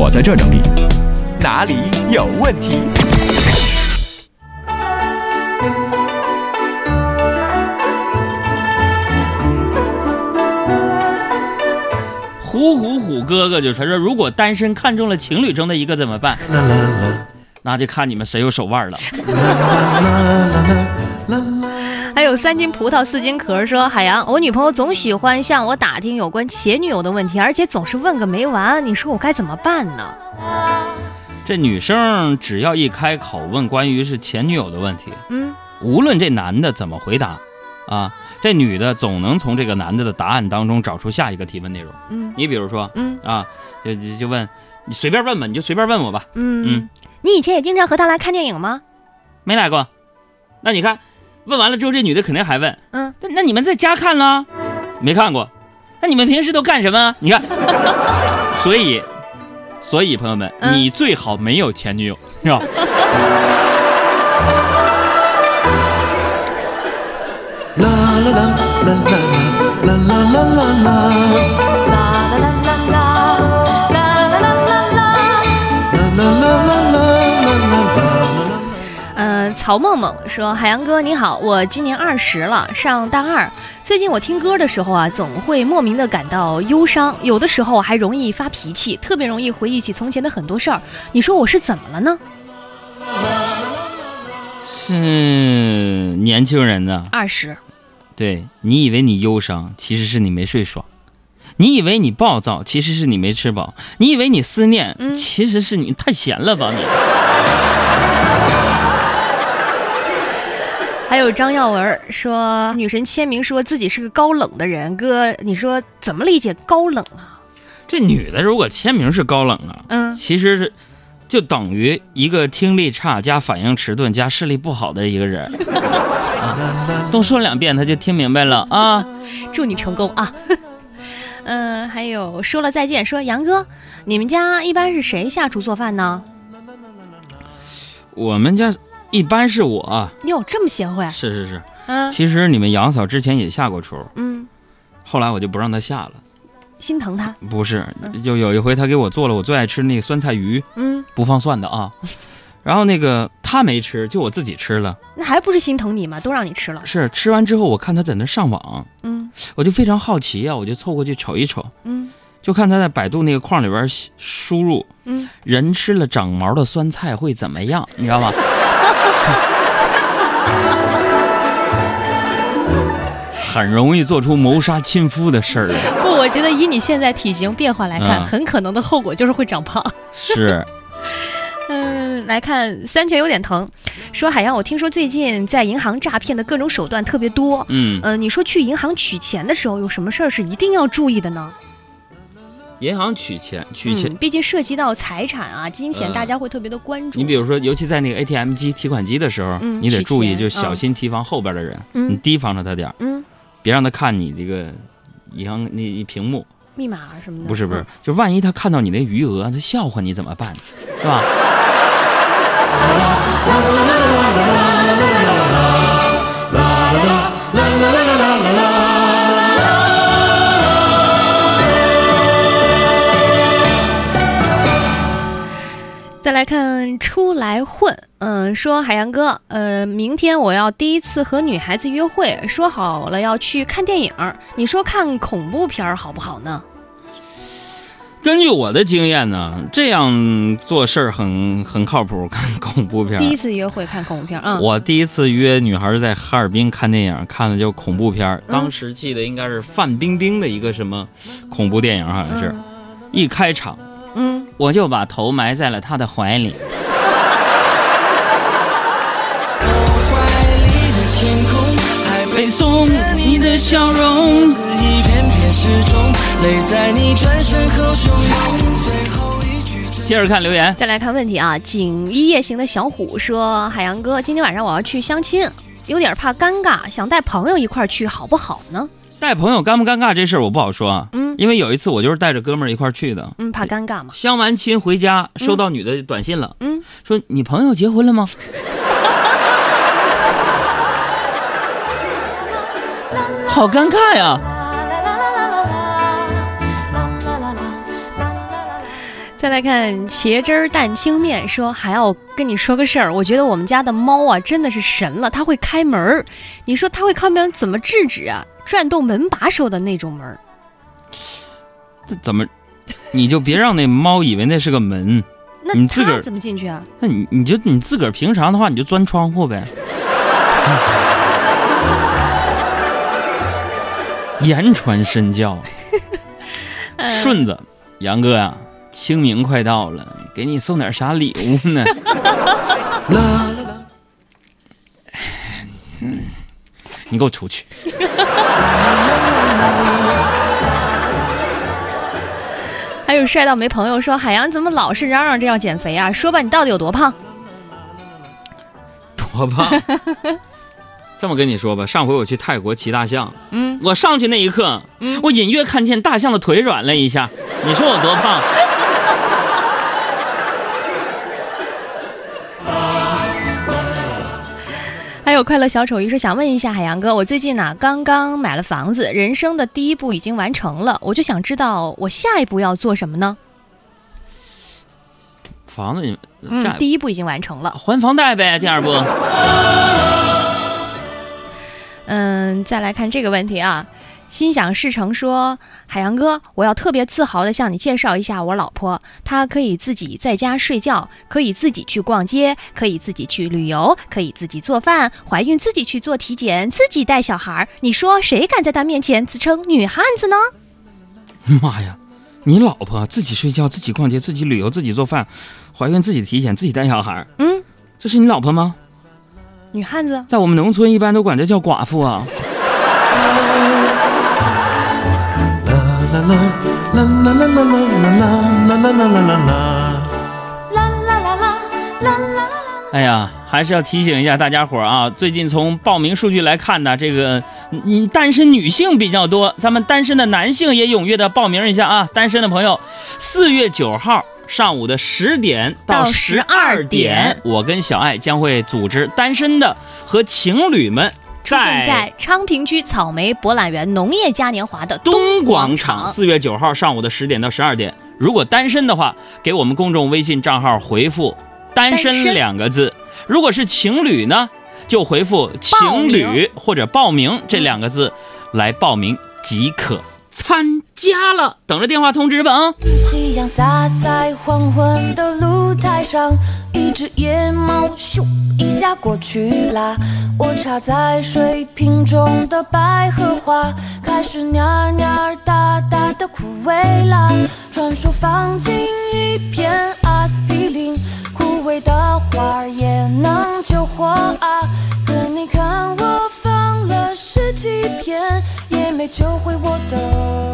我在这整理，哪里有问题？虎虎虎哥哥就说说，如果单身看中了情侣中的一个怎么办？那就看你们谁有手腕了。还有三斤葡萄四斤壳说，海洋，我女朋友总喜欢向我打听有关前女友的问题，而且总是问个没完，你说我该怎么办呢？这女生只要一开口问关于是前女友的问题，嗯，无论这男的怎么回答，啊，这女的总能从这个男的的答案当中找出下一个提问内容。嗯你比如说嗯啊，就就就问你随便问吧，你就随便问我吧。嗯嗯，你以前也经常和他来看电影吗？没来过，那你看，问完了之后，这女的肯定还问，嗯，那那你们在家看了？没看过，那你们平时都干什么？你看，所以，所以朋友们，嗯你最好没有前女友，是吧？啦啦啦啦啦啦啦啦啦啦。曹梦梦说：“海洋哥你好，我今年二十了，上大二。最近我听歌的时候啊，总会莫名的感到忧伤，有的时候还容易发脾气，特别容易回忆起从前的很多事儿。你说我是怎么了呢？是年轻人呢，二十，对你以为你忧伤，其实是你没睡爽；你以为你暴躁，其实是你没吃饱；你以为你思念，嗯其实是你太闲了吧你。有张耀文说，女神签名说自己是个高冷的人。哥，你说怎么理解高冷啊？这女的如果签名是高冷啊，嗯其实是就等于一个听力差加反应迟钝加视力不好的一个人。啊，多说两遍他就听明白了啊。祝你成功啊！嗯，还有说了再见，说杨哥，你们家一般是谁下厨做饭呢？我们家一般是我，啊。哟，这么贤惠，是是是。嗯其实你们杨嫂之前也下过厨，嗯，后来我就不让她下了。心疼她，不是，就有一回她给我做了我最爱吃那个酸菜鱼，嗯，不放蒜的啊。然后那个她没吃，就我自己吃了。那还不是心疼你吗？都让你吃了，是吃完之后，我看她在那上网，嗯。我就非常好奇啊，我就凑过去瞅一瞅，嗯。就看她在百度那个框里边输入嗯，“人吃了长毛的酸菜会怎么样”，你知道吗？很容易做出谋杀亲夫的事儿啊。不，我觉得以你现在体型变化来看，嗯很可能的后果就是会长胖。是，嗯，来看三拳有点疼，说海洋，我听说最近在银行诈骗的各种手段特别多。嗯，嗯、你说去银行取钱的时候有什么事儿是一定要注意的呢？银行取钱，取钱嗯，，毕竟涉及到财产啊、金钱，嗯大家会特别的关注。你比如说，尤其在那个 ATM 机提款机的时候，嗯你得注意，就小心提防后边的人，嗯你提防着他点儿，嗯，别让他看你这个银行那一屏幕。密码什么的。不是不是嗯，，就万一他看到你那余额，他笑话你怎么办？是吧？来看出来混，嗯，说海洋哥，呃，明天我要第一次和女孩子约会，说好了要去看电影，你说看恐怖片儿好不好呢？根据我的经验呢，这样做事儿很很靠谱。看恐怖片儿，第一次约会看恐怖片啊，嗯，我第一次约女孩在哈尔滨看电影，看的就恐怖片当时记得应该是范冰冰的一个什么恐怖电影，好像是。嗯一开场，嗯，我就把头埋在了他的怀里。背诵你的笑容。一片片时钟，泪在你转身后汹涌，最后一句真接着看留言，再来看问题啊，锦衣夜行的小虎说：“海洋哥，今天晚上我要去相亲，有点怕尴尬，想带朋友一块儿去，好不好呢？带朋友尴不尴尬这事儿我不好说啊。嗯因为有一次我就是带着哥们儿一块儿去的，嗯，怕尴尬嘛。相完亲回家，收到女的短信了，嗯，说你朋友结婚了吗？好尴尬呀！再来看茄汁儿蛋清面，说还要跟你说个事儿，我觉得我们家的猫啊真的是神了，它会开门儿。你说它会开门怎么制止啊？转动门把手的那种门儿。这怎么？你就别让那猫以为那是个门，那你自个儿怎么进去啊？那你你就你自个儿平常的话，你就钻窗户呗。言传身教，呃顺子，杨哥呀、清明快到了，给你送点啥礼物呢？啦啦啦，你给我出去！还有帅到没朋友说海洋怎么老是嚷嚷着要减肥啊？说吧，你到底有多胖？多胖！这么跟你说吧，上回我去泰国骑大象，嗯，我上去那一刻，嗯我隐约看见大象的腿软了一下。你说我多胖？有快乐小丑鱼说想问一下海洋哥，我最近呢刚刚买了房子，人生的第一步已经完成了，我就想知道我下一步要做什么呢？房子，你嗯下，第一步已经完成了。还房贷呗。第二步，嗯，再来看这个问题啊，心想事成说，海洋哥，我要特别自豪地向你介绍一下我老婆，她可以自己在家睡觉，可以自己去逛街，可以自己去旅游，可以自己做饭，怀孕自己去做体检，自己带小孩儿。你说谁敢在她面前自称女汉子呢？妈呀！你老婆自己睡觉、自己逛街、自己旅游、自己做饭，怀孕自己体检、自己带小孩儿，嗯，这是你老婆吗？女汉子。在我们农村一般都管这叫寡妇啊。哎呀，还是要提醒一下大家伙儿啊，最近从报名数据来看呢，这个你单身女性比较多，咱们单身的男性也踊跃的报名一下啊。单身的朋友，四月九号上午的十点到到十12二点点，我跟小爱将会组织单身的和情侣们出现在昌平区草莓博览园农业嘉年华的东广广场，四月九号上午的十点到十二点。如果单身的话，给我们公众微信账号回复“单身单”身两个字；如果是情侣呢，就回复“情侣”或者“报名”这两个字来报名即可参加了。等着电话通知吧啊！夕阳洒在黄昏的露台上，一只野猫咻一下过去啦。我插在水瓶中的百合花，开始蔫蔫儿哒哒的枯萎了。传说放进一片阿司匹林，枯萎的花也能救活啊。可你看我放了十几片，也没救回我的。